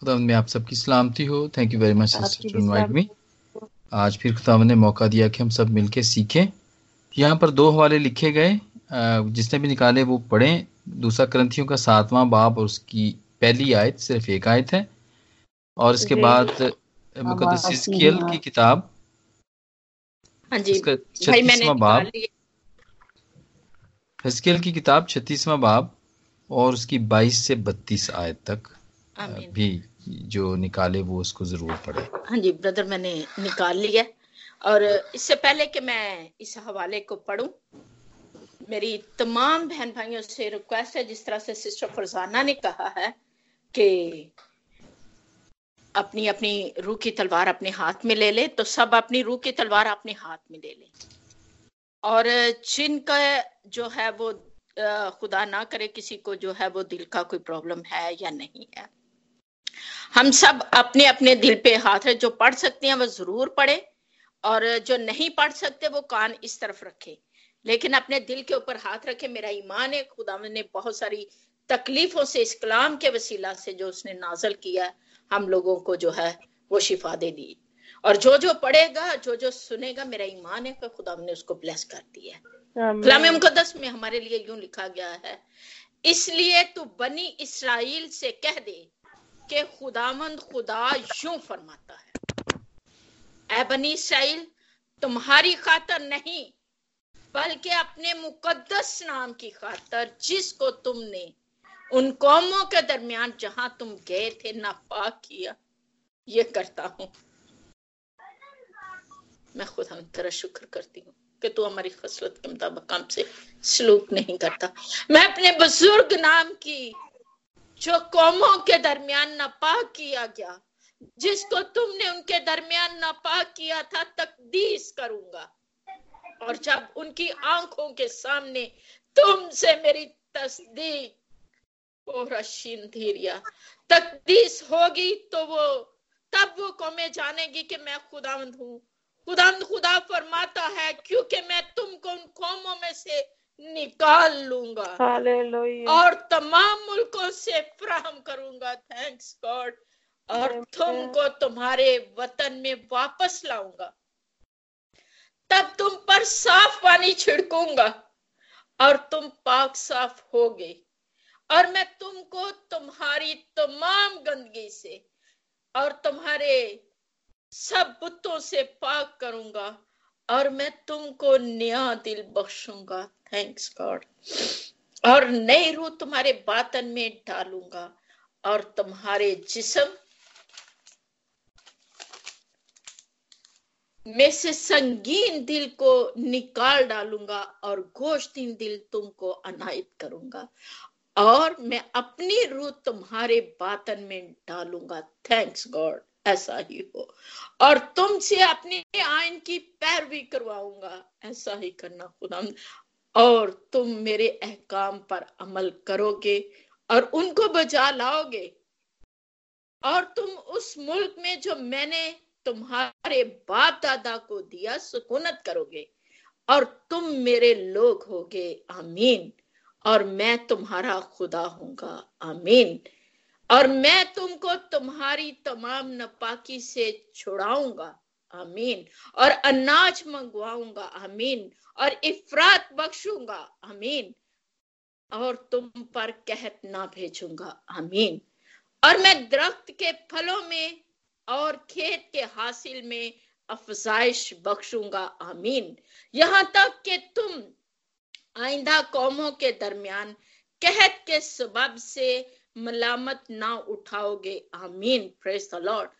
खुदा में आप सबकी सलामती हो। Thank you very much sister to invite me आज फिर खुदा ने मौका दिया कि हम सब मिलके सीखें। यहाँ पर दो हवाले लिखे गए। जिसने भी निकाले वो पढ़ें। दूसरा ग्रंथियों का सातवां बाब और उसकी पहली आयत सिर्फ़ एक आयत है। और इसके बाद मुकदस की किताब। हाँ जी। भाई बाब। हस्केल की किताब छत्तीसवा बाब और उसकी बाईस से बत्तीस आयत तक। भी जो निकाले वो उसको ज़रूर पढ़े। हाँ जी ब्रदर मैंने निकाल लिया। और इससे पहले कि मैं इस हवाले को पढ़ूं मेरी तमाम बहन भाइयों से रिक्वेस्ट है जिस तरह से सिस्टर फरजाना ने कहा है कि अपनी अपनी रूह की तलवार अपने हाथ में ले ले तो सब अपनी रूह की तलवार अपने हाथ में ले ले। और जिनका जो है वो खुदा ना करे किसी को जो है वो दिल का कोई प्रॉब्लम है या नहीं है। हम सब अपने अपने दिल पे हाथ है जो पढ़ सकते हैं वो ज़रूर पढ़े और जो नहीं पढ़ सकते वो कान इस तरफ़ रखे। लेकिन अपने दिल के ऊपर हाथ रखे मेरा ईमान है खुदा ने बहुत सारी तकलीफों से इस कलाम के वसीला से जो उसने नाजल किया हम लोगों को जो है वो शिफा दे दी। और जो जो पढ़ेगा जो जो सुनेगा मेरा ईमान है कि खुदा ने उसको ब्लेस कर दिया कलाम मुकदस में हमारे लिए यूँ लिखा गया है इसलिए तू बनी इसराइल से कह दे कि खुदामंद खुदा यूँ फरमाता है। ए बनी तुम्हारी खातर नहीं, बल्कि अपने मुकद्दस नाम की खातर जिसको तुमने उन कौमों के दरमियान जहाँ तुम गए थे नापाक किया। ये करता हूँ। मैं खुद हम तेरा शुक्र करती हूँ कि तू हमारी खसरत के मुताबिक हमसे सलूक नहीं करता। मैं अपने बुज़ुर्ग नाम की जो कौमों के दरमियान नापाक किया गया, जिसको तुमने उनके दरमियान नापाक किया था, तकदीस करूँगा। और जब उनकी आँखों के सामने तुमसे मेरी तस्दीक धीरिया तकदीस होगी तो वो, तब वो कौमें जानेगी कि मैं खुदावंद हूँ। खुदावंद खुदा फरमाता है, क्योंकि मैं तुमको उन कौमों में से निकाल लूँगा। और तमाम मुल्कों से फ्राहम करूँगा थैंक्स गॉड और तुमको तुम्हारे वतन में वापस लाऊँगा। तब तुम पर साफ़ पानी छिड़कूँगा और तुम पाक साफ़ होगे। और मैं तुमको तुम्हारी तमाम गंदगी से और तुम्हारे सब बुतों से पाक करूँगा। और मैं तुमको नया दिल बख्शूँगा। थैंक्स गॉड और नई रूह तुम्हारे बातन में डालूँगा और तुम्हारे जिस्म में से संगीन दिल को निकाल डालूँगा और गोश्तीन दिल तुमको अनायत करूँगा। और मैं अपनी रूह तुम्हारे बातन में डालूँगा। थैंक्स गॉड ऐसा ही हो। और तुमसे अपने आयन की पैरवी करवाऊँगा, ऐसा ही करना खुदा और तुम मेरे अहकाम पर अमल करोगे और उनको बजा लाओगे। और तुम उस मुल्क में जो मैंने तुम्हारे बाप दादा को दिया सुकूनत करोगे। और तुम मेरे लोग होगे, आमीन। और मैं तुम्हारा खुदा हूँगा आमीन। और मैं तुमको तुम्हारी तमाम नपाकी से छुड़ाऊँगा। आमीन। और अनाज मंगवाऊँगा। आमीन। और इफरात बख्शूँगा। आमीन। और तुम पर कहत ना भेजूँगा। आमीन। और मैं दरख्त के फलों में और खेत के हासिल में अफजाइश बख्शूँगा। आमीन। यहाँ तक कि तुम आइंदा कौमों के दरमियान कहत के सबब से मलामत ना उठाओगे। आमीन। प्रेस लॉर्ड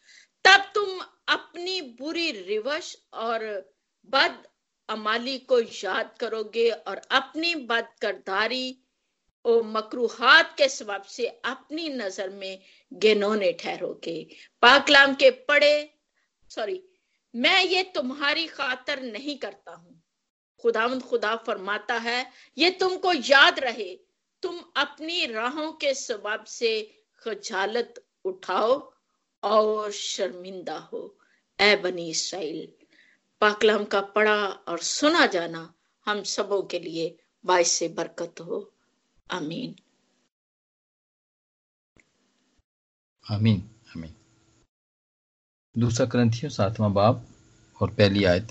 तब तुम अपनी बुरी रिवश और बद अमाली को याद करोगे और अपनी बद करदारी और मकरूहात के सबब से अपनी नज़र में गेनोने ठहरोगे। पाकलाम के पड़े सॉरी मैं ये तुम्हारी खातर नहीं करता हूँ। खुदावंद खुदा फरमाता है, ये तुमको याद रहे तुम अपनी राहों के सबब से खजालत उठाओ और शर्मिंदा हो ए बनी इसराइल। पाकलाम का पढ़ा और सुना जाना हम सबों के लिए बाइस से बरकत हो। आमीन। आमीन हमें दूसरा ग्रंथियों, सातवां बाब और पहली आयत।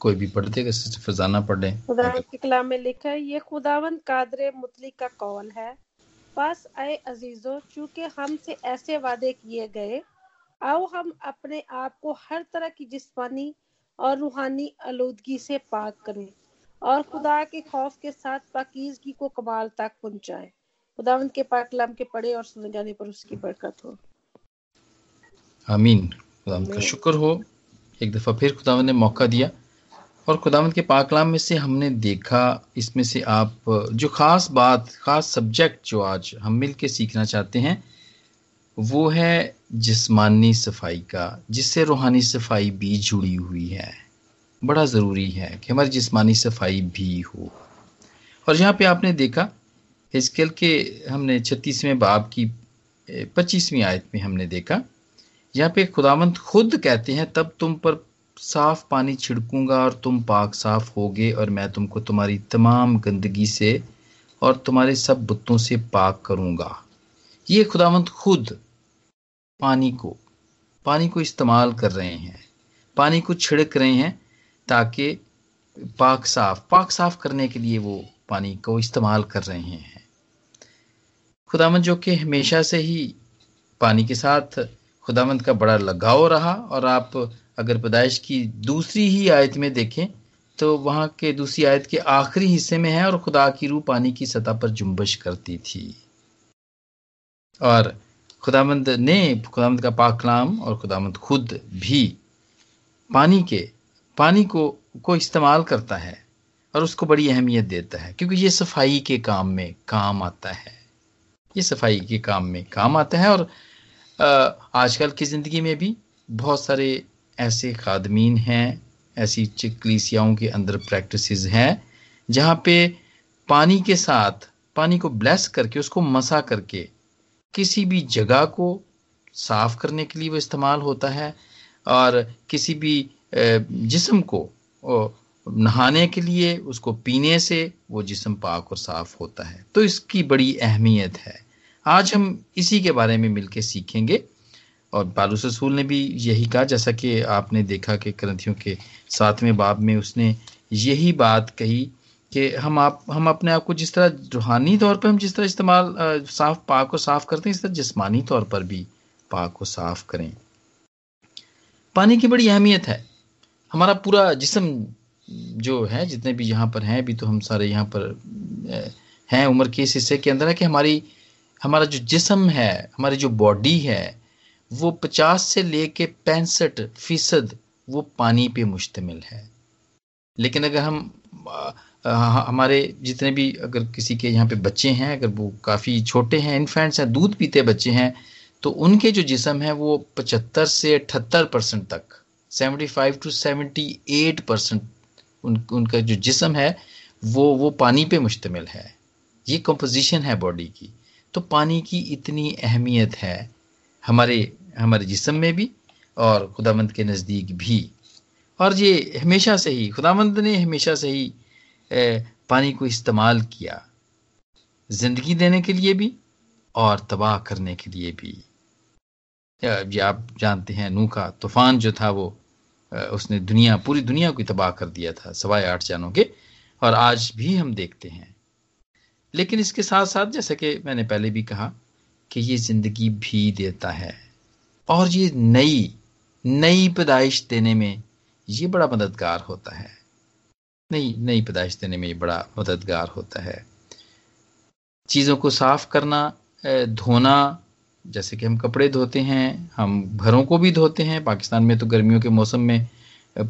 कोई भी पढ़ देगा फजाना पढ़। खुदा के कलाम में लिखा है ये खुदावन कादर मुतली का कौल है? बस आए अजीजों चूँकि हमसे ऐसे वादे किए गए आओ हम अपने आप को हर तरह की जिस्मानी और रूहानी आलूदगी से पाक करें और खुदा के खौफ के साथ पाकिजगी को कमाल तक पहुँचाए। खुदावंत के पाक कलाम के पढ़े और सुने जाने पर उसकी बरकत हो। आमीन। खुदावंत का शुक्र हो। एक दफ़ा फिर खुदावंत ने मौका दिया। और खुदावंत के पाकलाम में से हमने देखा, इसमें से आप, जो ख़ास बात, ख़ास सब्जेक्ट जो आज हम मिल के सीखना चाहते हैं, वो है जिस्मानी सफ़ाई का, जिससे रूहानी सफ़ाई भी जुड़ी हुई है। बड़ा ज़रूरी है कि हमारी जिस्मानी सफ़ाई भी हो। और यहाँ पे आपने देखा हिजकेल के हमने छत्तीसवें बाब की पच्चीसवीं आयत में हमने देखा, यहाँ पे खुदावंत खुद कहते हैं, तब तुम पर साफ़ पानी छिड़कूँगा और तुम पाक साफ़ होगे और मैं तुमको तुम्हारी तमाम गंदगी से और तुम्हारे सब बुतों से पाक करूँगा। ये खुदावंत खुद पानी को पानी को इस्तेमाल कर रहे हैं। पानी को छिड़क रहे हैं ताकि पाक साफ़ पाक साफ़ करने के लिए वो पानी को इस्तेमाल कर रहे हैं। खुदावंत जो कि हमेशा से ही पानी के साथ, खुदावंत का बड़ा लगाव रहा और आप अगर पैदाइश की दूसरी ही आयत में देखें तो वहाँ के दूसरी आयत के आखिरी हिस्से में है और खुदा की रूह पानी की सतह पर जुम्बश करती थी। और खुदामंद ने, खुदामंद का पाक कलाम और खुदामंद खुद भी पानी के, पानी को को इस्तेमाल करता है और उसको बड़ी अहमियत देता है, क्योंकि ये सफ़ाई के काम में काम आता है। ये सफ़ाई के काम में काम आता है और आजकल की ज़िंदगी में भी बहुत सारे ऐसे खादमीन हैं, ऐसी कलीसियाओं के अंदर प्रैक्टिसेस हैं, जहाँ पे पानी के साथ, पानी को ब्लेस करके, उसको मसा करके, किसी भी जगह को साफ़ करने के लिए वो इस्तेमाल होता है, और किसी भी जिस्म को नहाने के लिए, उसको पीने से वो जिस्म पाक और साफ़ होता है। तो इसकी बड़ी अहमियत है। आज हम इसी के बारे में मिलकर सीखेंगे। और पालूस रसूल ने भी यही कहा, जैसा कि आपने देखा कि ग्रंथियों के सातवें बाब में उसने यही बात कही कि हम आप, हम अपने आप को जिस तरह रूहानी तौर पर हम जिस तरह इस्तेमाल साफ़, पाक को साफ़ करते हैं, इस तरह जिस्मानी तौर पर भी पाक को साफ़ करें। पानी की बड़ी अहमियत है। हमारा पूरा जिसम जो है, जितने भी यहाँ पर हैं, अभी तो हम सारे यहाँ पर हैं, उम्र के इस हिस्से के अंदर है कि हमारी, हमारा जो जिसम है, हमारी जो बॉडी है वो पचास से लेके पैंसठ फ़ीसद वो पानी पे मुश्तमिल है। लेकिन अगर हम आ, हमारे जितने भी अगर किसी के यहाँ पे बच्चे हैं अगर वो काफ़ी छोटे हैं इन्फेंट्स हैं दूध पीते बच्चे हैं तो उनके जो जिसम है वो पचहत्तर से अठहत्तर परसेंट तक seventy five to seventy eight percent उन, उनका जो जिसम है वो वो पानी पे मुश्तमिल है। ये कंपोजिशन है बॉडी की। तो पानी की इतनी अहमियत है हमारे हमारे जिसम में भी और खुदामंद के नज़दीक भी। और ये हमेशा से ही खुदामंद ने हमेशा से ही पानी को इस्तेमाल किया। ज़िंदगी देने के लिए भी और तबाह करने के लिए भी। ये आप जानते हैं नू का तूफ़ान जो था वो उसने दुनिया, पूरी दुनिया को तबाह कर दिया था, सवाए आठ जानों के। और आज भी हम देखते हैं। लेकिन इसके साथ साथ जैसे कि मैंने पहले भी कहा कि ये ज़िंदगी भी देता है। और ये नई नई पैदाइश देने में ये बड़ा मददगार होता है। नई नई पैदाइश देने में ये बड़ा मददगार होता है। चीज़ों को साफ़ करना धोना, जैसे कि हम कपड़े धोते हैं, हम घरों को भी धोते हैं, पाकिस्तान में तो गर्मियों के मौसम में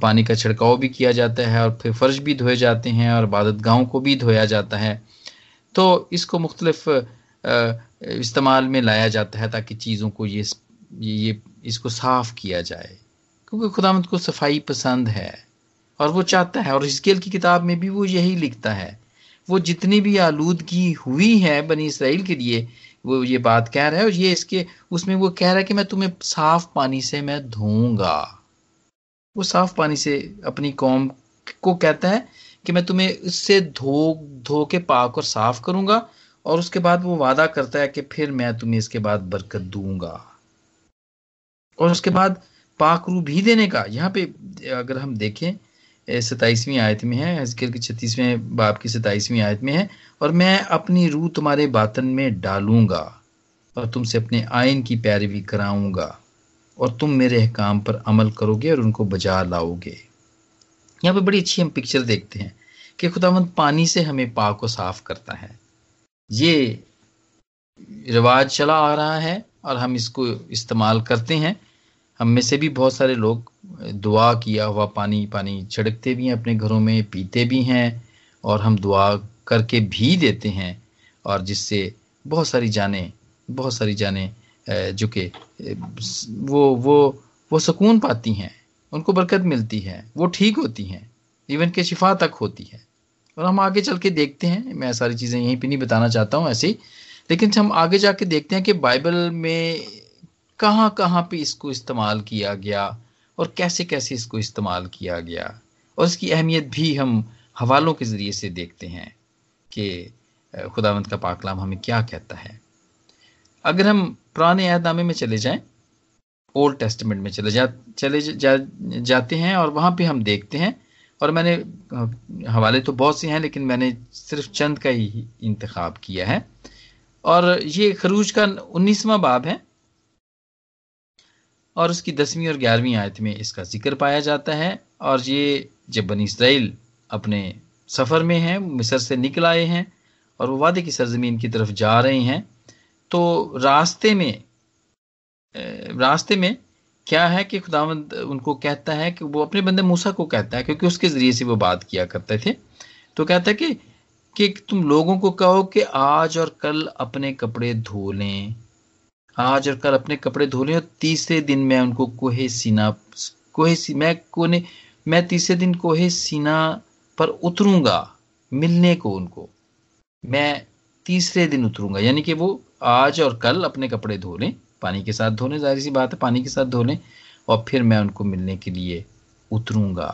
पानी का छिड़काव भी किया जाता है और फिर फर्श भी धोए जाते हैं और इबादत गाहों को भी धोया जाता है। तो इसको मुख्तलिफ़ इस्तेमाल में लाया जाता है ताकि चीज़ों को ये ये इसको साफ़ किया जाए, क्योंकि खुदामद को सफ़ाई पसंद है और वो चाहता है और हिस्केल की किताब में भी वो यही लिखता है। वो जितनी भी आलूदगी हुई है बनी इसराइल के लिए, वो ये बात कह रहा है और ये इसके, उसमें वो कह रहा है कि मैं तुम्हें साफ़ पानी से मैं धोऊँगा। वो साफ़ पानी से अपनी कौम को कहता है कि मैं तुम्हें इससे धो धो के पाक और साफ़ करूँगा और उसके बाद वो वादा करता है कि फिर मैं तुम्हें इसके बाद बरकत दूँगा। और उसके बाद पाक रू भी देने का। यहाँ पे अगर हम देखें सताइसवीं आयत में है हजकेल की छत्तीसवें बाप की सताइसवीं आयत में है, और मैं अपनी रूह तुम्हारे बातन में डालूँगा, और तुमसे अपने आयन की पैरवी कराऊँगा, और तुम मेरे काम पर अमल करोगे और उनको बजा लाओगे। यहाँ पे बड़ी अच्छी हम पिक्चर देखते हैं कि खुदावंद पानी से हमें पाक को साफ़ करता है। ये रिवाज चला आ रहा है, और हम इसको इस्तेमाल करते हैं। हम में से भी बहुत सारे लोग दुआ किया हुआ पानी पानी छिड़कते भी हैं अपने घरों में, पीते भी हैं और हम दुआ करके भी देते हैं और जिससे बहुत सारी जाने, बहुत सारी जाने जो कि वो वो वो सुकून पाती हैं, उनको बरकत मिलती है, वो ठीक होती हैं इवन के शिफा तक होती है। और हम आगे चल के देखते हैं, मैं सारी चीज़ें यहीं पे नहीं बताना चाहता हूँ ऐसे लेकिन हम आगे जाके देखते हैं कि बाइबल में कहाँ कहाँ पे इसको इस्तेमाल किया गया और कैसे कैसे इसको इस्तेमाल किया गया? और इसकी अहमियत भी हम हवालों के ज़रिए से देखते हैं कि खुदावंत का पाकलाम हमें क्या कहता है। अगर हम पुराने अहदनामे में चले जाएँ ओल्ड टेस्टमेंट में चले जा चले जा, जाते हैं और वहाँ पे हम देखते हैं और मैंने हवाले तो बहुत से हैं लेकिन मैंने सिर्फ़ चंद का ही इंतखब किया है। और ये खरूज का उन्नीसवा बाब है और उसकी दसवीं और ग्यारहवीं आयत में इसका ज़िक्र पाया जाता है। और ये जब बनी इसराइल अपने सफ़र में हैं, मिस्र से निकल आए हैं और वो वादे की सरजमीन की तरफ़ जा रहे हैं तो रास्ते में रास्ते में क्या है कि खुदावंद उनको कहता है कि वो अपने बंदे मूसा को कहता है, क्योंकि उसके ज़रिए से वो बात किया करते थे। तो कहता है कि कि तुम लोगों को कहो कि आज और कल अपने कपड़े धो लें। आज और कल अपने कपड़े धो लें और तीसरे दिन मैं उनको कोहे सीना, कोहे सी, मैं कोने, मैं तीसरे दिन कोहे सीना पर उतरूँगा, मिलने को उनको। मैं तीसरे दिन उतरूँगा, यानी कि वो आज और कल अपने कपड़े धो लें, पानी के साथ धो लें, ज़ाहिर सी बात है, पानी के साथ धो लें, और फिर मैं उनको मिलने के लिए उतरूँगा।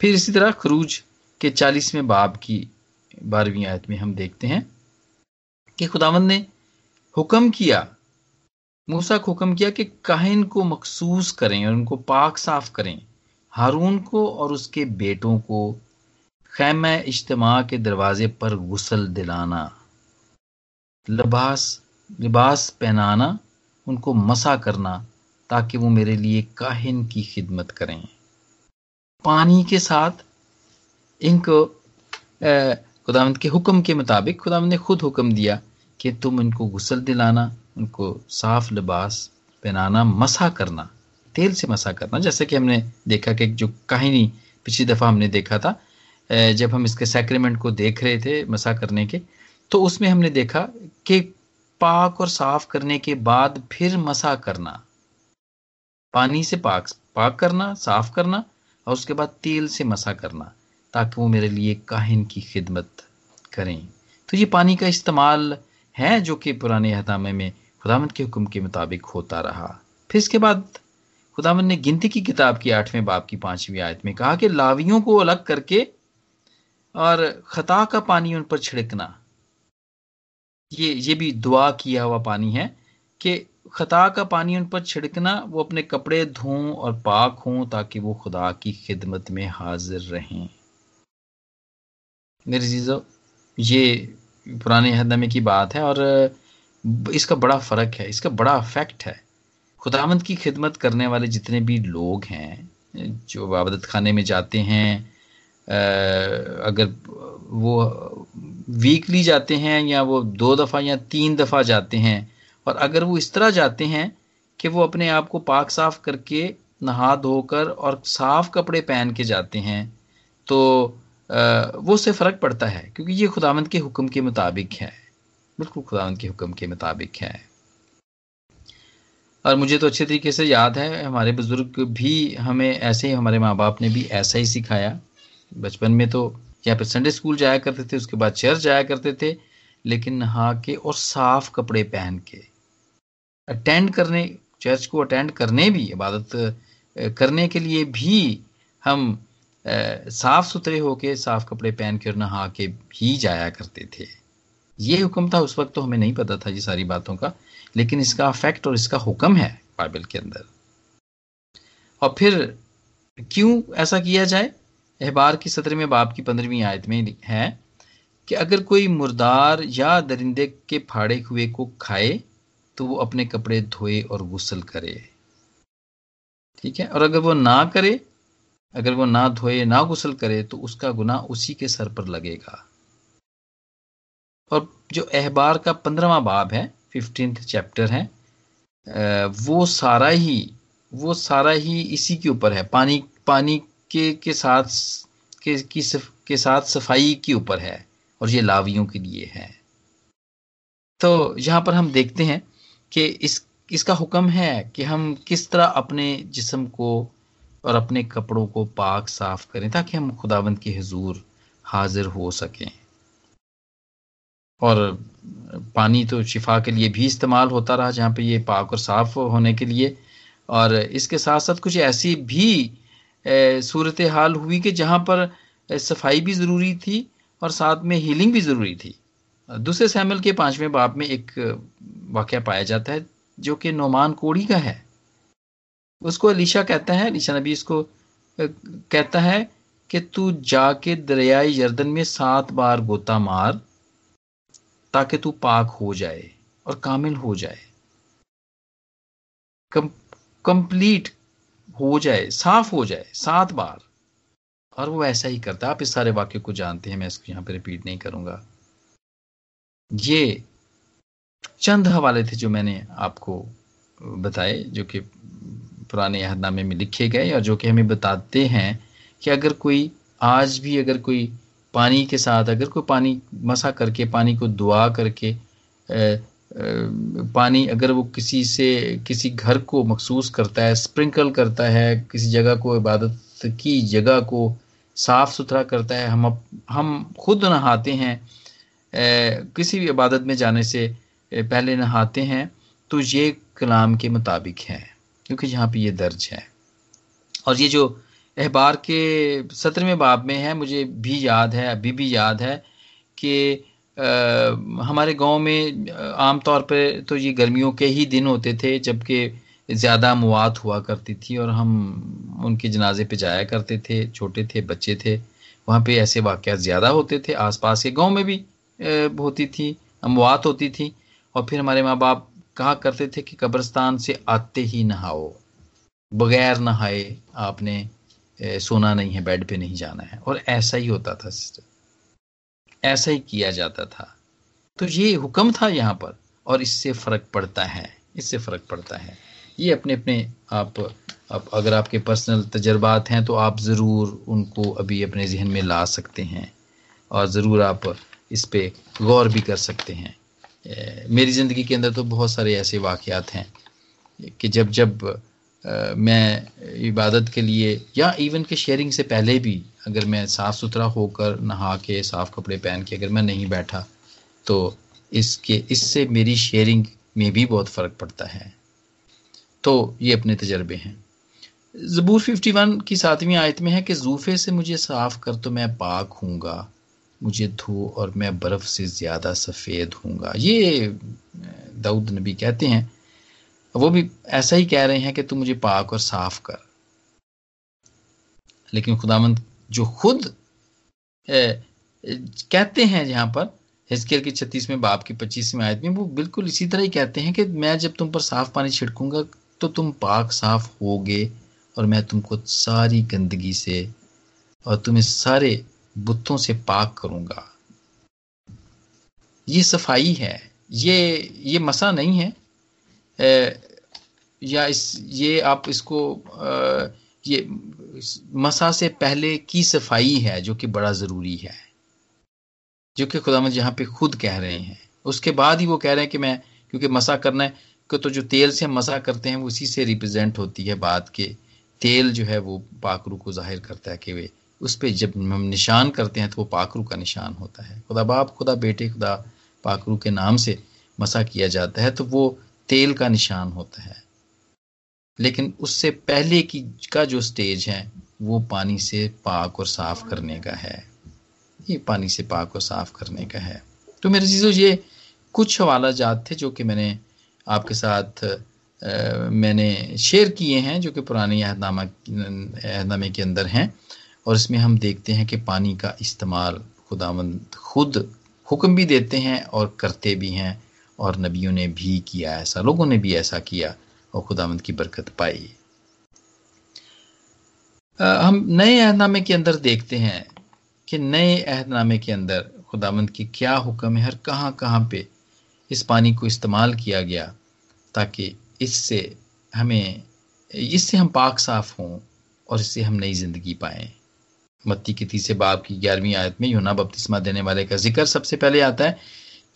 फिर इसी तरह खरूज के चालीसवें बाब की बारहवीं आयत में हम देखते हैं कि खुदावंद ने हुक्म किया। मूसा को हुक्म किया कि काहिन को मखसूस करें और उनको पाक साफ़ करें, हारून को और उसके बेटों को। खैम इज्तमा के दरवाजे पर गुसल दिलाना, लिबास लिबास पहनाना, उनको मसा करना, ताकि वो मेरे लिए काहिन की खिदमत करें। पानी के साथ इनको खुदावंत के हुक्म के मुताबिक खुदावंत ने खुद हुक्म दिया। कि तुम इनको गुसल दिलाना उनको साफ़ लिबास पहनाना मसा करना, तेल से मसा करना। जैसे कि हमने देखा कि जो कहानी पिछली दफ़ा हमने देखा था जब हम इसके सैक्रीमेंट को देख रहे थे मसा करने के तो उसमें हमने देखा कि पाक और साफ़ करने के बाद फिर मसा करना। पानी से पाक पाक करना, साफ़ करना और उसके बाद तेल से मसा करना, ताकि वो मेरे लिए काहिन की खिदमत करें। तो ये पानी का इस्तेमाल है जो कि पुराने अहदामे में खुदामंद के हुक्म के मुताबिक होता रहा। फिर इसके बाद खुदामंद ने गिनती की किताब की आठवें बाप की पांचवी आयत में कहा कि लावियों को अलग करके और खता का पानी उन पर छिड़कना। ये ये भी दुआ किया हुआ पानी है कि खता का पानी उन पर छिड़कना, वो अपने कपड़े धों और पाक हों ताकि वो खुदा की खिदमत में हाजिर रहें। मेरे चीज़ों ये पुराने हदमे की बात है और इसका बड़ा फ़र्क है, इसका बड़ा अफेक्ट है। खुदामंद की खिदमत करने वाले जितने भी लोग हैं, जो आबदत खाने में जाते हैं अगर वो वीकली जाते हैं या वो दो दफ़ा या तीन दफ़ा जाते हैं, और अगर वो इस तरह जाते हैं कि वो अपने आप को पाक साफ़ करके नहा धोकर और साफ़ कपड़े पहन के जाते हैं तो वो उससे फ़र्क पड़ता है, क्योंकि ये खुदावंद के हुक्म के मुताबिक है। बिल्कुल खुदावंद के हुक्म के मुताबिक है। और मुझे तो अच्छे तरीके से याद है, हमारे बुज़ुर्ग भी हमें ऐसे ही, हमारे माँ बाप ने भी ऐसा ही सिखाया। बचपन में तो या फिर संडे स्कूल जाया करते थे, उसके बाद चर्च जाया करते थे, लेकिन नहा के और साफ़ कपड़े पहन के अटेंड करने चर्च को अटेंड करने भी, इबादत करने के लिए भी हम साफ़ सुथरे होके साफ़ कपड़े पहन कर नहा के ही जाया करते थे। ये हुक्म था, उस वक्त तो हमें नहीं पता था ये सारी बातों का, लेकिन इसका अफेक्ट और इसका हुक्म है बाइबल के अंदर। और फिर क्यों ऐसा किया जाए? अहबार की सत्र में बाप की पंद्रहवीं आयत में है कि अगर कोई मुर्दार या दरिंदे के फाड़े हुए को खाए तो वो अपने कपड़े धोए और गुसल करे। ठीक है? और अगर वो ना करे अगर वो ना धोए ना गुसल करे तो उसका गुना उसी के सर पर लगेगा। और जो अहबार का पंद्रवा बाब है फिफ्टीन चैप्टर है वो सारा ही वो सारा ही इसी के ऊपर है। पानी पानी के के साथ के की सफ, के साथ सफ़ाई के ऊपर है और ये लावियों के लिए है। तो यहाँ पर हम देखते हैं कि इस इसका हुक्म है कि हम किस तरह अपने जिस्म को और अपने कपड़ों को पाक साफ़ करें ताकि हम खुदावंत के हजूर हाजिर हो सकें। और पानी तो शिफा के लिए भी इस्तेमाल होता रहा, जहाँ पे ये पाक और साफ़ होने के लिए। और इसके साथ साथ कुछ ऐसी भी सूरत हाल हुई कि जहाँ पर सफ़ाई भी ज़रूरी थी और साथ में हीलिंग भी ज़रूरी थी। दूसरे सैमल के पाँचवें बाप में एक वाक्य पाया जाता है, जो कि नोमान कोड़ी का है। उसको अलीशा कहता है अलीशा नबी इसको कहता है कि तू जाके दरियाई यर्दन में सात बार गोता मार ताकि तू पाक हो जाए और कामिल हो जाए। कम, कंप्लीट हो जाए साफ़ हो जाए सात बार। और वो ऐसा ही करता आप इस सारे वाक्य को जानते हैं मैं इसको यहाँ पे रिपीट नहीं करूँगा। ये चंद हवाले थे जो मैंने आपको बताए जो कि पुराने अहदनामे में लिखे गए और जो कि हमें बताते हैं कि अगर कोई, आज भी अगर कोई पानी के साथ, अगर कोई पानी मसा करके, पानी को दुआ करके पानी अगर वो किसी से, किसी घर को मखसूस करता है, स्प्रिंकल करता है, किसी जगह को, इबादत की जगह को साफ़ सुथरा करता है, हम हम खुद नहाते हैं किसी भी इबादत में जाने से पहले नहाते हैं तो ये कलाम के मुताबिक है। क्योंकि यहाँ पे ये दर्ज है। और ये जो अहबार के सत्रहवें बाब में है, मुझे भी याद है, अभी भी याद है कि हमारे गाँव में आम तौर पर तो ये गर्मियों के ही दिन होते थे, जबकि ज़्यादा मुआत हुआ करती थी और हम उनके जनाजे पे जाया करते थे, छोटे थे, बच्चे थे। वहाँ पे ऐसे वाक़ ज़्यादा होते थे, आसपास के गाँव में भी होती थी अमवात होती थी। और फिर हमारे माँ बाप कहा करते थे कि कब्रस्तान से आते ही नहाओ। बगैर नहाए आपने सोना नहीं है, बेड पे नहीं जाना है। और ऐसा ही होता था सिस्टर ऐसा ही किया जाता था। तो ये हुक्म था यहाँ पर, और इससे फ़र्क पड़ता है, इससे फ़र्क पड़ता है। ये अपने अपने आप अब अगर आपके पर्सनल तजर्बात हैं तो आप ज़रूर उनको अभी अपने जहन में ला सकते हैं, और ज़रूर आप इस पर गौर भी कर सकते हैं। मेरी ज़िंदगी के अंदर तो बहुत सारे ऐसे वाक़ात हैं कि जब जब मैं इबादत के लिए या इवन के शेयरिंग से पहले भी अगर मैं साफ़ सुथरा होकर नहा के, साफ़ कपड़े पहन के अगर मैं नहीं बैठा तो इसके, इससे मेरी शेयरिंग में भी बहुत फ़र्क पड़ता है। तो ये अपने तजर्बे हैं। ज़बूर 51 की सातवीं आयत में है कि जूफे से मुझे साफ़ कर तो मैं पाक हूँगा मुझे धो और मैं बर्फ़ से ज़्यादा सफ़ेद हूँगा। ये दाऊद नबी कहते हैं। वो भी ऐसा ही कह रहे हैं कि तू मुझे पाक और साफ़ कर। लेकिन खुदामंद जो खुद ए, कहते हैं यहाँ पर हिस्केल की छत्तीसवें बाप की पच्चीसवें आयत में वो बिल्कुल इसी तरह ही कहते हैं कि मैं जब तुम पर साफ़ पानी छिड़कूँगा तो तुम पाक साफ़ होगे और मैं तुमको सारी गंदगी से और तुम्हें सारे बुतों से पाक करूँगा। ये सफ़ाई है। ये ये मसा नहीं है। ए, या इस ये आप इसको आ, ये मसा से पहले की सफ़ाई है जो कि बड़ा ज़रूरी है। जो कि खुदा यहाँ पे खुद कह रहे हैं। उसके बाद ही वो कह रहे हैं कि मैं क्योंकि मसा करना है कि तो जो तेल से हम मसा करते हैं वो उसी से रिप्रेजेंट होती है बात के। तेल जो है वो पाकरू को ज़ाहिर करता है कि वे उस पर जब हम निशान करते हैं तो वो पाकरू का निशान होता है। खुदा बाप खुदा बेटे खुदा पाकरू के नाम से मसा किया जाता है तो वो तेल का निशान होता है। लेकिन उससे पहले की का जो स्टेज है वो पानी से पाक और साफ़ करने का है। ये पानी से पाक और साफ़ करने का है। तो मेरे चीज़ों ये कुछ हवाला जात थे जो कि मैंने आपके साथ आ, मैंने शेयर किए हैं जो कि पुराने अहदनामा अहदनामे के अंदर हैं। और इसमें हम देखते हैं कि पानी का इस्तेमाल खुदावंद खुद हुक्म भी देते हैं और करते भी हैं और नबियों ने भी किया ऐसा लोगों ने भी ऐसा किया और खुदावंद की बरकत पाई। हम नए अहदनामे के अंदर देखते हैं कि नए अहदनामे के अंदर खुदावंद की क्या हुक्म है, हर कहाँ कहाँ पे इस पानी को इस्तेमाल किया गया ताकि इससे हमें, इससे हम पाक साफ़ हों और इससे हम नई ज़िंदगी पाएँ। मत्ती के तीसरे बाब की ग्यारहवीं आयत में यूना बपतिस्मा देने वाले का ज़िक्र सबसे पहले आता है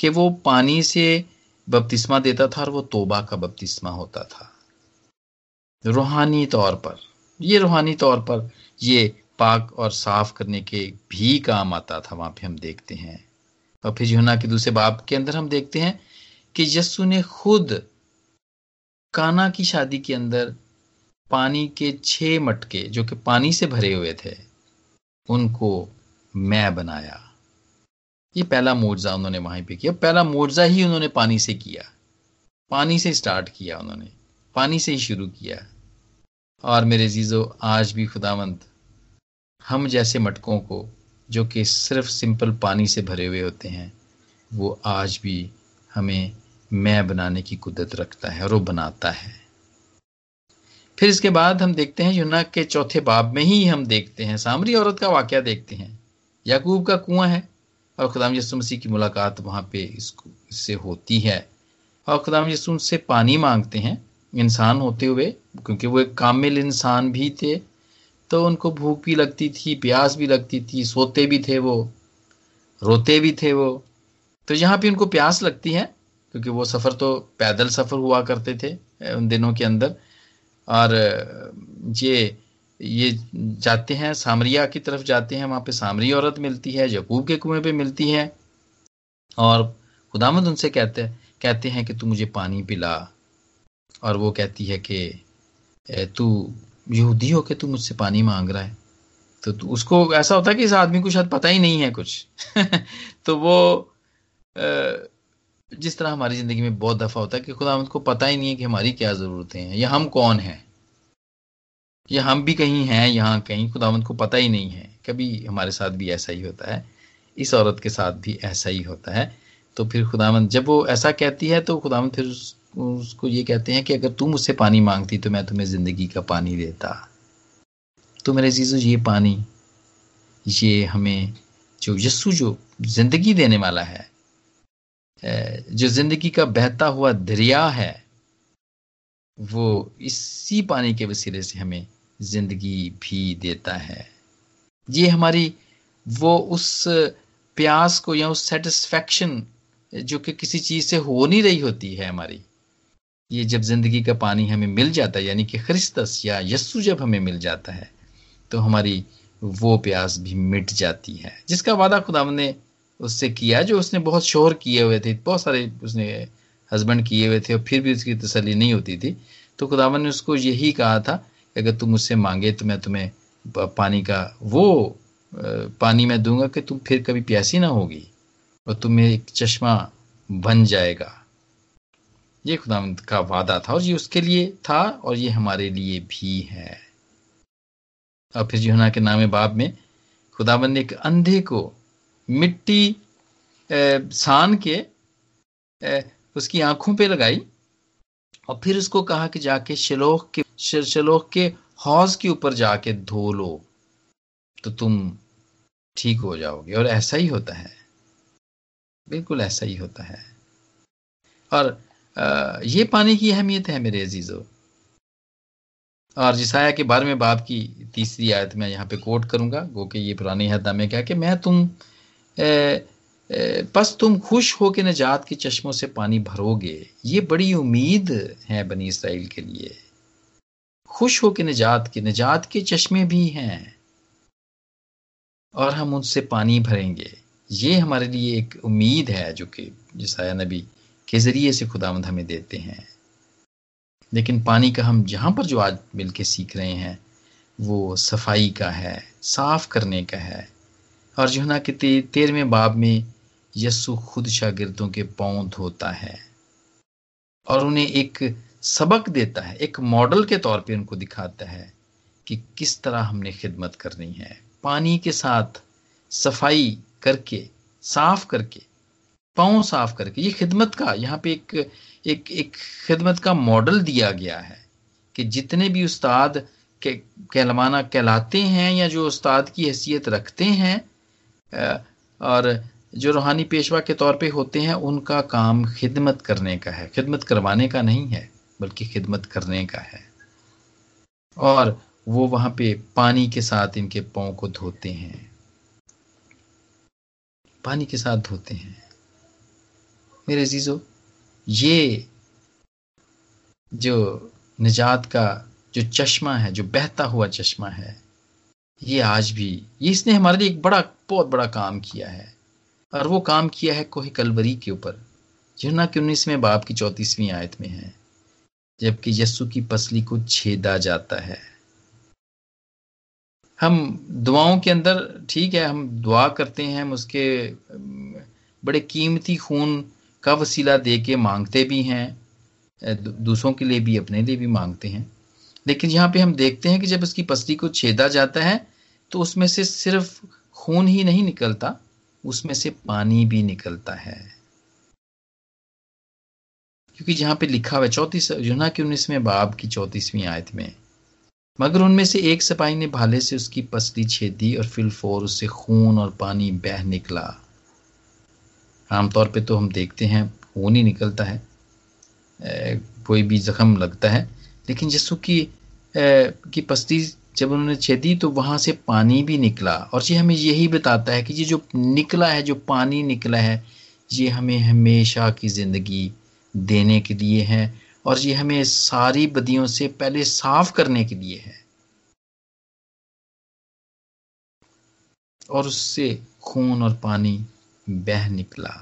कि वो पानी से बपतिस्मा देता था और वो तोबा का बपतिस्मा होता था। रूहानी तौर पर, ये रूहानी तौर पर ये पाक और साफ़ करने के भी काम आता था, वहाँ पे हम देखते हैं। और फिर यूना के दूसरे बाब के अंदर हम देखते हैं कि यस्सु ने खुद काना की शादी के अंदर पानी के छह मटके, जो कि पानी से भरे हुए थे उनको मैं बनाया। ये पहला मुआवजा उन्होंने वहीं पे किया। पहला मुआवजा ही उन्होंने पानी से किया। पानी से स्टार्ट किया उन्होंने। पानी से ही शुरू किया। और मेरे जीजो आज भी खुदावंत, हम जैसे मटकों को, जो कि सिर्फ़ सिंपल पानी से भरे हुए होते हैं, वो आज भी हमें मैं बनाने की कुदरत रखता है और वो बनाता है। फिर इसके बाद हम देखते हैं यूना के चौथे बाब में ही हम देखते हैं, सामरी औरत का वाक्य देखते हैं। याकूब का कुआँ है और खुदाम यसु मसीह की मुलाकात वहाँ पे इसको, इससे होती है। और खुदाम यसु से पानी मांगते हैं, इंसान होते हुए, क्योंकि वो एक कामिल इंसान भी थे तो उनको भूख भी लगती थी, प्यास भी लगती थी, सोते भी थे वो, रोते भी थे वो। तो यहाँ पे उनको प्यास लगती है, क्योंकि वो सफ़र तो पैदल सफ़र हुआ करते थे, उन दिनों के अंदर। और ये ये जाते हैं, सामरिया की तरफ़ जाते हैं, वहाँ पे सामरी औरत मिलती है, यकूब के कुएँ पे मिलती है। और खुदामद उनसे कहते कहते हैं कि तू मुझे पानी पिला। और वो कहती है कि तू यहूदी हो के तू मुझसे पानी मांग रहा है? तो उसको ऐसा होता है कि इस आदमी को शायद पता ही नहीं है कुछ। तो वो जिस तरह हमारी ज़िंदगी में बहुत दफ़ा होता है कि खुदा को पता ही नहीं है कि हमारी क्या ज़रूरतें हैं या हम कौन हैं? या हम भी कहीं हैं यहाँ कहीं खुदावंत को पता ही नहीं है। कभी हमारे साथ भी ऐसा ही होता है। इस औरत के साथ भी ऐसा ही होता है। तो फिर खुदावंत जब वो ऐसा कहती है तो खुदावंत फिर उस, उसको ये कहते हैं कि अगर तुम मुझसे पानी मांगती तो मैं तुम्हें ज़िंदगी का पानी देता। तो मेरे जीजो ये पानी ये हमें जो यस्सु जो ज़िंदगी देने वाला है जो ज़िंदगी का बहता हुआ दरिया है, वो इसी पानी के वसीले से हमें ज़िंदगी भी देता है। ये हमारी, वो उस प्यास को या उस सेटिस्फैक्शन जो कि किसी चीज़ से हो नहीं रही होती है हमारी, ये जब ज़िंदगी का पानी हमें मिल जाता है, यानी कि खरिस्तस या यस्सु जब हमें मिल जाता है तो हमारी वो प्यास भी मिट जाती है, जिसका वादा खुदा ने उससे किया जो उसने बहुत शोर किए हुए थे, बहुत सारे उसने हस्बैंड किए हुए थे और फिर भी उसकी तसली नहीं होती थी। तो खुदावन ने उसको यही कहा था कि अगर तुम मुझसे मांगे तो मैं तुम्हें पानी का वो पानी मैं दूँगा कि तुम फिर कभी प्यासी ना होगी और तुम्हें एक चश्मा बन जाएगा। ये खुदा का वादा था और ये उसके लिए था और ये हमारे लिए भी है। और फिर यूना के नामे बाब में खुदाबंद ने एक अंधे को मिट्टी सान के उसकी आँखों पे लगाई और फिर उसको कहा कि जाके शलोक के शलोक के हौज के ऊपर जाके धो लो तो तुम ठीक हो जाओगे। और ऐसा ही होता है। बिल्कुल ऐसा ही होता है। और ये पानी की अहमियत है मेरे अजीजों। और जिसाया के बारे में बाप की तीसरी आयत मैं यहाँ पे कोट करूँगा, गो के ये पुरानी हदा में क्या कि मैं तुम बस तुम खुश हो के निजात के चश्मों से पानी भरोगे। ये बड़ी उम्मीद है बनी इसराइल के लिए। खुश हो के निजात के निजात के चश्मे भी हैं और हम उनसे पानी भरेंगे। ये हमारे लिए एक उम्मीद है जो कि जिसाया नबी के ज़रिए से खुदावंद हमें देते हैं। लेकिन पानी का हम जहाँ पर जो आज मिलके सीख रहे हैं, वो सफ़ाई का है, साफ़ करने का है। और यूहना के ते, तेरहवें बाब में यस्सु खुद शागिर्दों के पाँव धोता है और उन्हें एक सबक देता है एक मॉडल के तौर पे उनको दिखाता है कि किस तरह हमने खिदमत करनी है। पानी के साथ सफ़ाई करके साफ़ करके पाँव साफ़ करके ये खिदमत का यहाँ पे एक एक एक खिदमत का मॉडल दिया गया है कि जितने भी उस्ताद के कहलमाना कहलाते हैं या जो उस्ताद की हैसियत रखते हैं और जो रूहानी पेशवा के तौर पे होते हैं, उनका काम खिदमत करने का है। खिदमत करवाने का नहीं है, बल्कि खिदमत करने का है। और वो वहाँ पे पानी के साथ इनके पाँव को धोते हैं। पानी के साथ धोते हैं। मेरे जीजो ये जो निजात का जो चश्मा है, जो बहता हुआ चश्मा है ये आज भी, ये इसने हमारे लिए एक बड़ा, बहुत बड़ा काम किया है। और वो काम किया है कोहे कलवरी के ऊपर जुना के उन्नीसवें बाप की चौंतीसवीं आयत में है, जबकि यस्सु की पसली को छेदा जाता है। हम दुआओं के अंदर, ठीक है, हम दुआ करते हैं, हम उसके बड़े कीमती खून का वसीला दे के मांगते भी हैं दूसरों के लिए भी, अपने लिए भी मांगते हैं। लेकिन यहाँ पे हम देखते हैं कि जब उसकी पसली को छेदा जाता है तो उसमें से सिर्फ़ खून ही नहीं निकलता, उसमें से पानी भी निकलता है। क्योंकि जहाँ पे लिखा हुआ चौतीस, युना के उन्नीसवें बाब की चौतीसवीं आयत में, मगर उनमें से एक सिपाही ने भाले से उसकी पसली छेदी और फिल फोर उससे खून और पानी बह निकला। आमतौर पे तो हम देखते हैं, खून ही निकलता है। कोई भी जख्म लगता है, लेकिन जसु की की पस्ती जब उन्होंने छेदी तो वहाँ से पानी भी निकला। और ये हमें यही बताता है कि ये जो निकला है, जो पानी निकला है, ये हमें हमेशा की ज़िंदगी देने के लिए है और ये हमें सारी बदियों से पहले साफ़ करने के लिए है। और उससे खून और पानी बह निकला।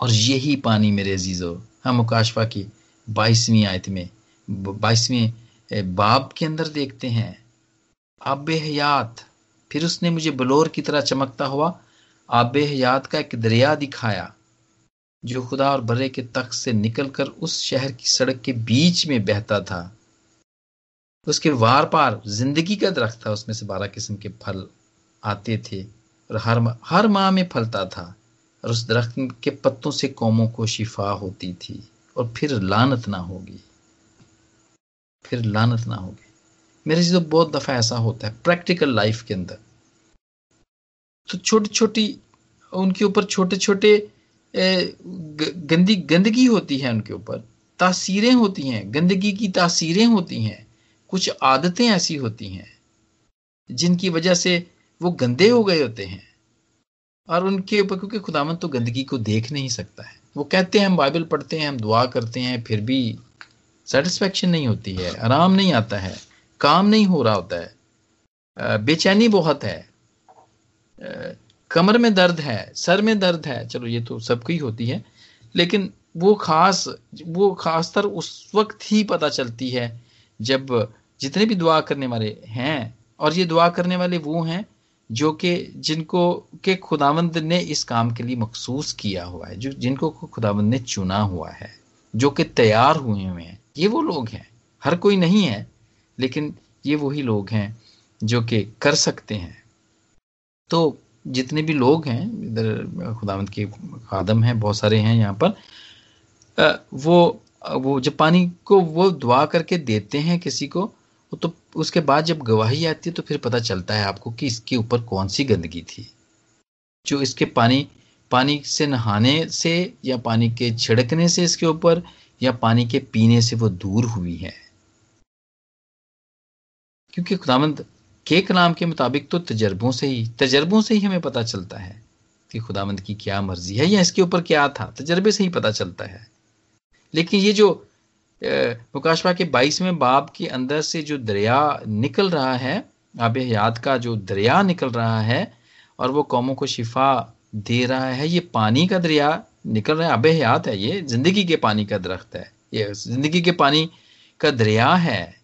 और यही पानी मेरे अजीजो, हम मुकाशफा की बाईसवीं आयत में, बाईसवीं बाब के अंदर देखते हैं। आब हयात। फिर उसने मुझे बलोर की तरह चमकता हुआ आब हयात का एक दरिया दिखाया, जो खुदा और बरे के तख्त से निकलकर उस शहर की सड़क के बीच में बहता था। उसके वार पार ज़िंदगी का दरख्त था, उसमें से बारह किस्म के फल आते थे और हर हर माह में फलता था और उस दरख्त के पत्तों से कौमों को शिफा होती थी और फिर लानत ना होगी। फिर लानत ना होगी। मेरे से तो बहुत दफ़ा ऐसा होता है प्रैक्टिकल लाइफ के अंदर। तो छोटी छोटी उनके ऊपर छोटे छोटे गंदी, गंदगी होती है उनके ऊपर। तासीरें होती हैं, गंदगी की तासीरें होती हैं। कुछ आदतें ऐसी होती हैं, जिनकी वजह से वो गंदे हो गए होते हैं। और उनके ऊपर, क्योंकि खुदामंद तो गंदगी को देख नहीं सकता है। वो कहते हैं, हम बाइबल पढ़ते हैं, हम दुआ करते हैं, फिर भी सेटिस्फेक्शन नहीं होती है, आराम नहीं आता है, काम नहीं हो रहा होता है बेचैनी बहुत है कमर में दर्द है, सर में दर्द है, चलो ये तो सबको ही होती है, लेकिन वो खास, वो खासतर उस वक्त ही पता चलती है जब जितने भी दुआ करने वाले हैं, और ये दुआ करने वाले वो हैं जो कि जिनको के खुदावंद ने इस काम के लिए मखसूस किया हुआ है, जो जिनको खुदावंद ने चुना हुआ है, जो कि तैयार हुए हुए हैं। ये वो लोग हैं। हर कोई नहीं है, लेकिन ये वही लोग हैं जो कि कर सकते हैं। तो जितने भी लोग हैं, इधर खुदावंत के खादम हैं, बहुत सारे हैं यहाँ पर वो वो जब पानी को वो दुआ करके देते हैं किसी को तो उसके बाद जब गवाही आती है तो फिर पता चलता है आपको कि इसके ऊपर कौन सी गंदगी थी। जो इसके पानी पानी से नहाने से या पानी के छिड़कने से इसके ऊपर या पानी के पीने से वो दूर हुई है। क्योंकि खुदामंद के कलाम के मुताबिक तो तजर्बों से ही, तजर्बों से ही हमें पता चलता है कि खुदामंद की क्या मर्ज़ी है या इसके ऊपर क्या था, तजर्बे से ही पता चलता है। लेकिन ये जो मुकाशवा के बाईसवें बाब के अंदर से जो दरिया निकल रहा है आब हयात का जो दरिया निकल रहा है और वो कौमों को शिफा दे रहा है, ये पानी का दरिया निकल रहे है। आब हयात है, ये ज़िंदगी के पानी का दरख्त है। ये ज़िंदगी के पानी का दरिया है।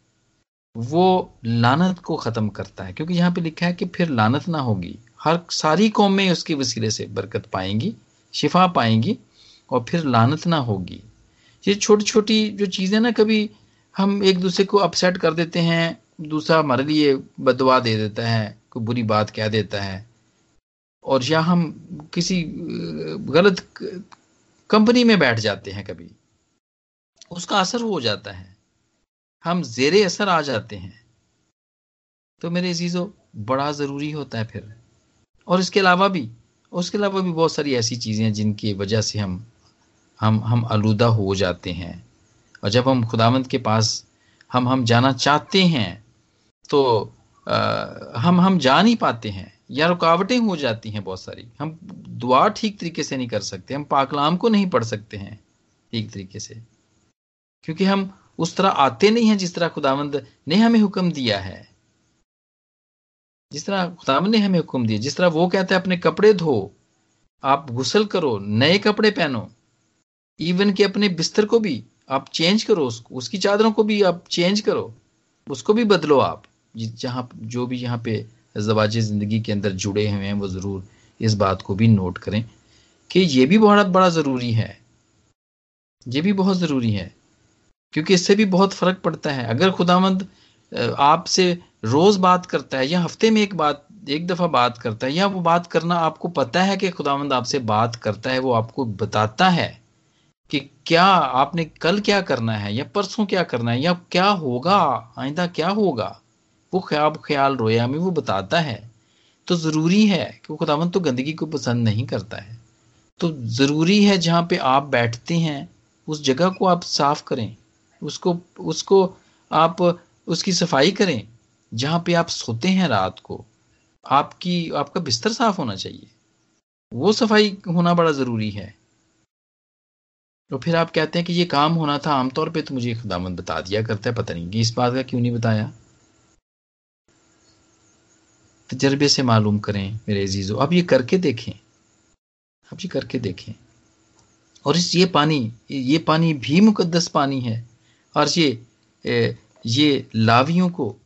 वो लानत को ख़त्म करता है, क्योंकि यहाँ पे लिखा है कि फिर लानत ना होगी। हर सारी कौमें उसके वसीले से बरकत पाएँगी, शिफा पाएँगी, और फिर लानत ना होगी। ये छोटी छोटी जो चीज़ें ना, कभी हम एक दूसरे को अपसेट कर देते हैं, दूसरा हमारे लिए बदवा दे देता है, कोई बुरी बात कह देता है। और या हम किसी गलत कंपनी में बैठ जाते हैं कभी उसका असर हो जाता है। हम जेरे असर आ जाते हैं। तो मेरे चीज़ों बड़ा ज़रूरी होता है फिर। और इसके अलावा भी उसके अलावा भी बहुत सारी ऐसी चीज़ें हैं जिनकी वजह से हम हम हम आलूदा हो जाते हैं। और जब हम खुदावंत के पास हम हम जाना चाहते हैं तो आ, हम हम जा नहीं पाते हैं। या रुकावटें हो जाती हैं बहुत सारी। हम दुआ ठीक तरीके से नहीं कर सकते, हम पाकलाम को नहीं पढ़ सकते हैं ठीक तरीके से। क्योंकि हम उस तरह आते नहीं हैं जिस तरह खुदावंद ने हमें हुक्म दिया है। जिस तरह खुदावंद ने हमें हुक्म दिया, जिस तरह वो कहता है, अपने कपड़े धो, आप गुसल करो, नए कपड़े पहनो इवन के अपने बिस्तर को भी आप चेंज करो उसको उसकी चादरों को भी आप चेंज करो, उसको भी बदलो आप। जहाँ, जो भी यहाँ पे जवाज ज़िंदगी के अंदर जुड़े हुए हैं, वो ज़रूर इस बात को भी नोट करें कि ये भी बहुत, बड़ा ज़रूरी है। ये भी बहुत ज़रूरी है, क्योंकि इससे भी बहुत फ़र्क पड़ता है। अगर खुदामंद आपसे रोज़ बात करता है या हफ़्ते में एक बात, एक दफ़ा बात करता है या वो बात करना आपको पता है कि खुदामंद आपसे बात करता है, वो आपको बताता है कि क्या आपने कल क्या करना है या परसों क्या करना है या क्या होगा, आइंदा क्या होगा। वो ख्याब ख्याल रोया में वो बताता है। तो ज़रूरी है कि वो खुदावन तो गंदगी को पसंद नहीं करता है। तो ज़रूरी है जहाँ पे आप बैठते हैं, उस जगह को आप साफ़ करें, उसको उसको आप, उसकी सफ़ाई करें, जहाँ पे आप सोते हैं रात को, आपकी, आपका बिस्तर साफ़ होना चाहिए। वो सफ़ाई होना बड़ा ज़रूरी है। तो फिर आप कहते हैं कि ये काम होना था, आमतौर पे तो मुझे खुदामंद बता दिया करता है, पता नहीं कि इस बात का क्यों नहीं बताया। तजर्बे से मालूम करें मेरे अजीज़ों। अब ये करके देखें। अब ये करके देखें। और इस ये पानी ये पानी भी मुकद्दस पानी है। और ये ये लावियों को,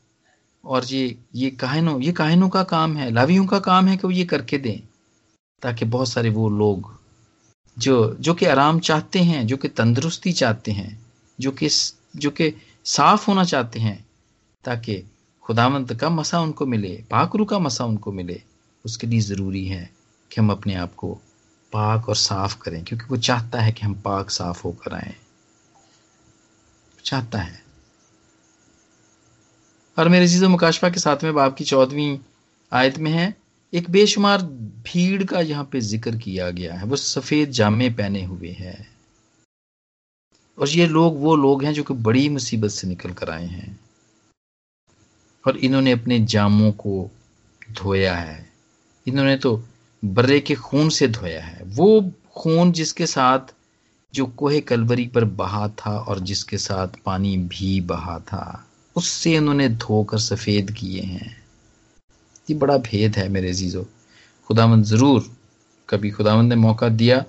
और ये ये काहिनों ये काहिनों का काम है। लावियों का काम है कि वो ये करके दें, ताकि बहुत सारे वो लोग जो जो कि आराम चाहते हैं, जो कि तंदुरुस्ती चाहते हैं, जो कि जो कि साफ़ होना चाहते हैं, ताकि खुदावंत का मसा उनको मिले पाकरू का मसा उनको मिले, उसके लिए ज़रूरी है कि हम अपने आप को पाक और साफ़ करें, क्योंकि वो चाहता है कि हम पाक साफ़ होकर आए। चाहता है। और मेरे चीज़ों मुकाशफा के साथ में बाप की चौदहवीं आयत में है, एक बेशुमार भीड़ का यहाँ पे ज़िक्र किया गया है, वो सफ़ेद जामे पहने हुए हैं। और ये लोग, वो लोग हैं जो कि बड़ी मुसीबत से निकल कर आए हैं। और इन्होंने अपने जामों को धोया है। इन्होंने तो बर्रे के खून से धोया है। वो खून जिसके साथ, जो कोहे कलवरी पर बहा था और जिसके साथ पानी भी बहा था, उससे इन्होंने धोकर सफ़ेद किए हैं। ये बड़ा भेद है मेरे जीजो खुदामंद ज़रूर, कभी खुदामंद ने मौका दिया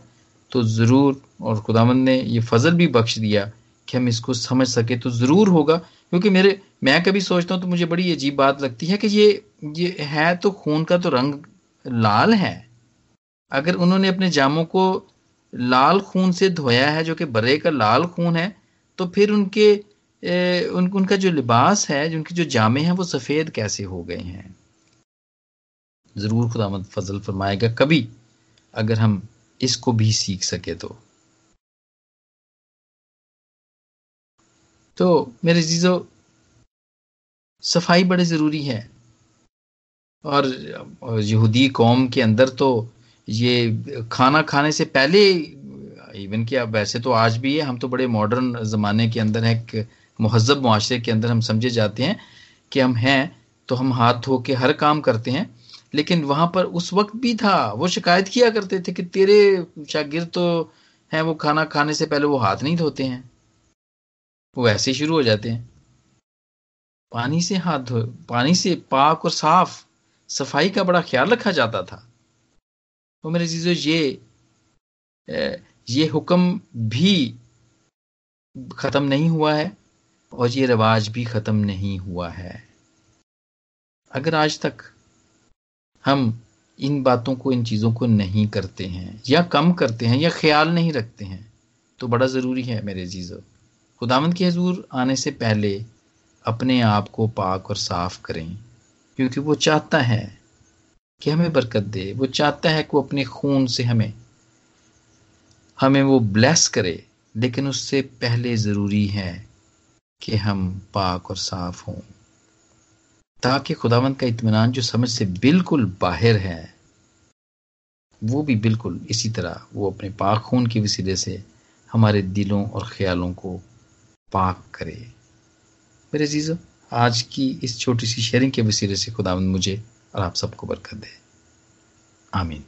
तो ज़रूर, और खुदावंद ने ये फजल भी बख्श दिया कि हम इसको समझ सके तो ज़रूर होगा। क्योंकि मेरे मैं कभी सोचता हूँ तो मुझे बड़ी अजीब बात लगती है कि ये ये है तो खून का तो रंग लाल है। अगर उन्होंने अपने जामों को लाल खून से धोया है जो कि बरे का लाल खून है तो फिर उनके ए, उन, उनका जो लिबास है उनके जो जामे हैं वो सफ़ेद कैसे हो गए हैं? ज़रूर खुदामद फजल फरमाएगा कभी अगर हम इसको भी सीख सके तो। तो मेरे जीजो, सफ़ाई बड़े ज़रूरी है। और यहूदी कौम के अंदर तो ये खाना खाने से पहले इवन कि अब वैसे तो आज भी है, हम तो बड़े मॉडर्न ज़माने के अंदर है, एक महजब माशरे के अंदर हम समझे जाते हैं कि हम हैं तो हम हाथ धो के हर काम करते हैं। लेकिन वहाँ पर उस वक्त भी था, वो शिकायत किया करते थे कि तेरे शागिर तो हैं, वो खाना खाने से पहले वो हाथ नहीं धोते हैं। वो ऐसे शुरू हो जाते हैं। पानी से हाथ धो, पानी से पाक और साफ़ सफ़ाई का बड़ा ख्याल रखा जाता था। तो मेरे चीज़ों, ये ये हुक्म भी खत्म नहीं हुआ है और ये रिवाज भी खत्म नहीं हुआ है। अगर आज तक हम इन बातों को, इन चीज़ों को नहीं करते हैं या कम करते हैं या ख्याल नहीं रखते हैं तो बड़ा ज़रूरी है मेरे अजीज़ों खुदावंद के हजूर आने से पहले अपने आप को पाक और साफ़ करें, क्योंकि वो चाहता है कि हमें बरकत दे। वो चाहता है कि वो अपने खून से हमें हमें वो ब्लेस करे, लेकिन उससे पहले ज़रूरी है कि हम पाक और साफ़ हों। ताकि खुदावंद का इतमान जो समझ से बिल्कुल बाहर है, वो भी बिल्कुल इसी तरह वो अपने पाक खून के वसीले से हमारे दिलों और ख्यालों को पाक करे। मेरे जीजो आज की इस छोटी सी शेयरिंग के वसीले से खुदावंद मुझे और आप सबको बरकत दे। आमीन।